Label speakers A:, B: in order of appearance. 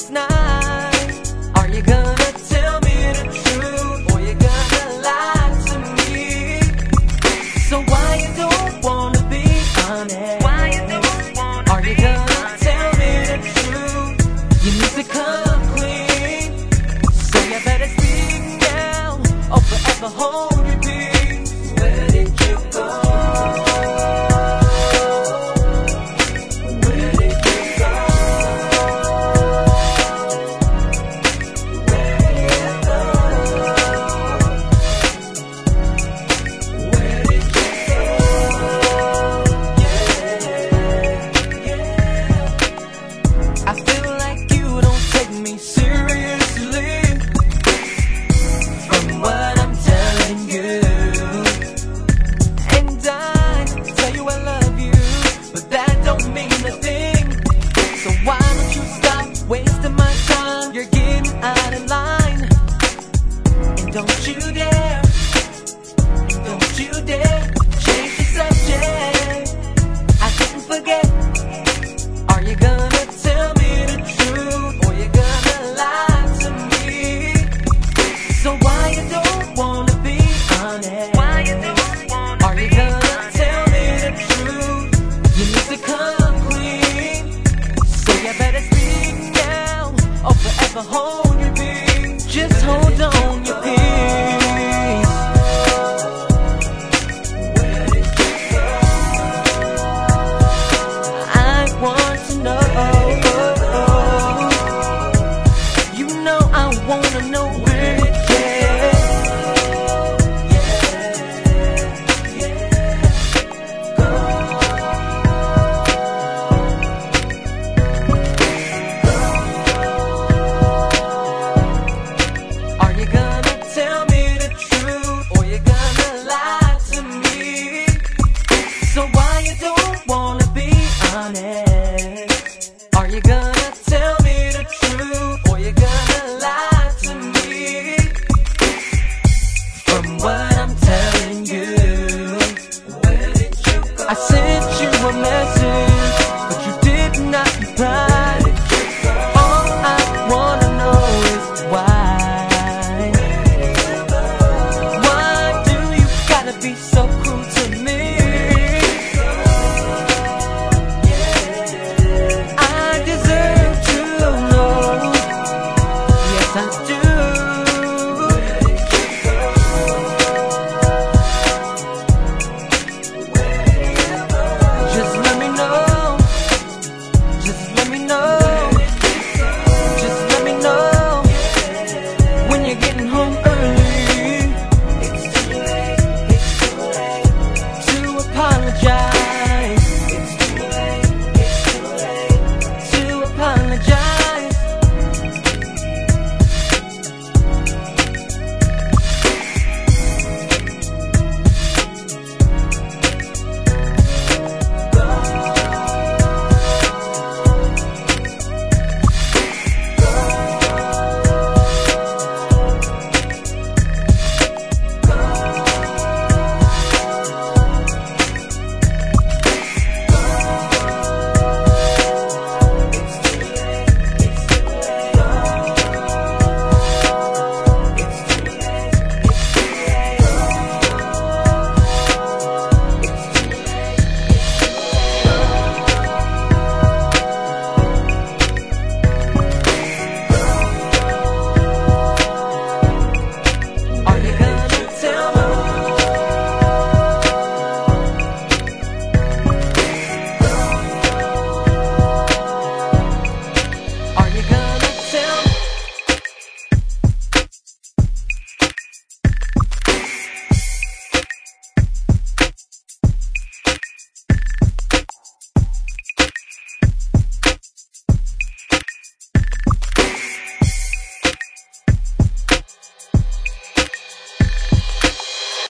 A: last night. Are you gonna tell me the truth, or you gonna lie to me? So why you don't wanna be honest? Why you don't wanna Are you gonna tell me the truth? You need to come clean. So you better speak now, or forever hold. out of line. And don't you dare, don't you dare change the subject. I couldn't forget. Are you gonna tell me the truth or you gonna lie to me? From what I'm telling you, where did you go? I sent you a message.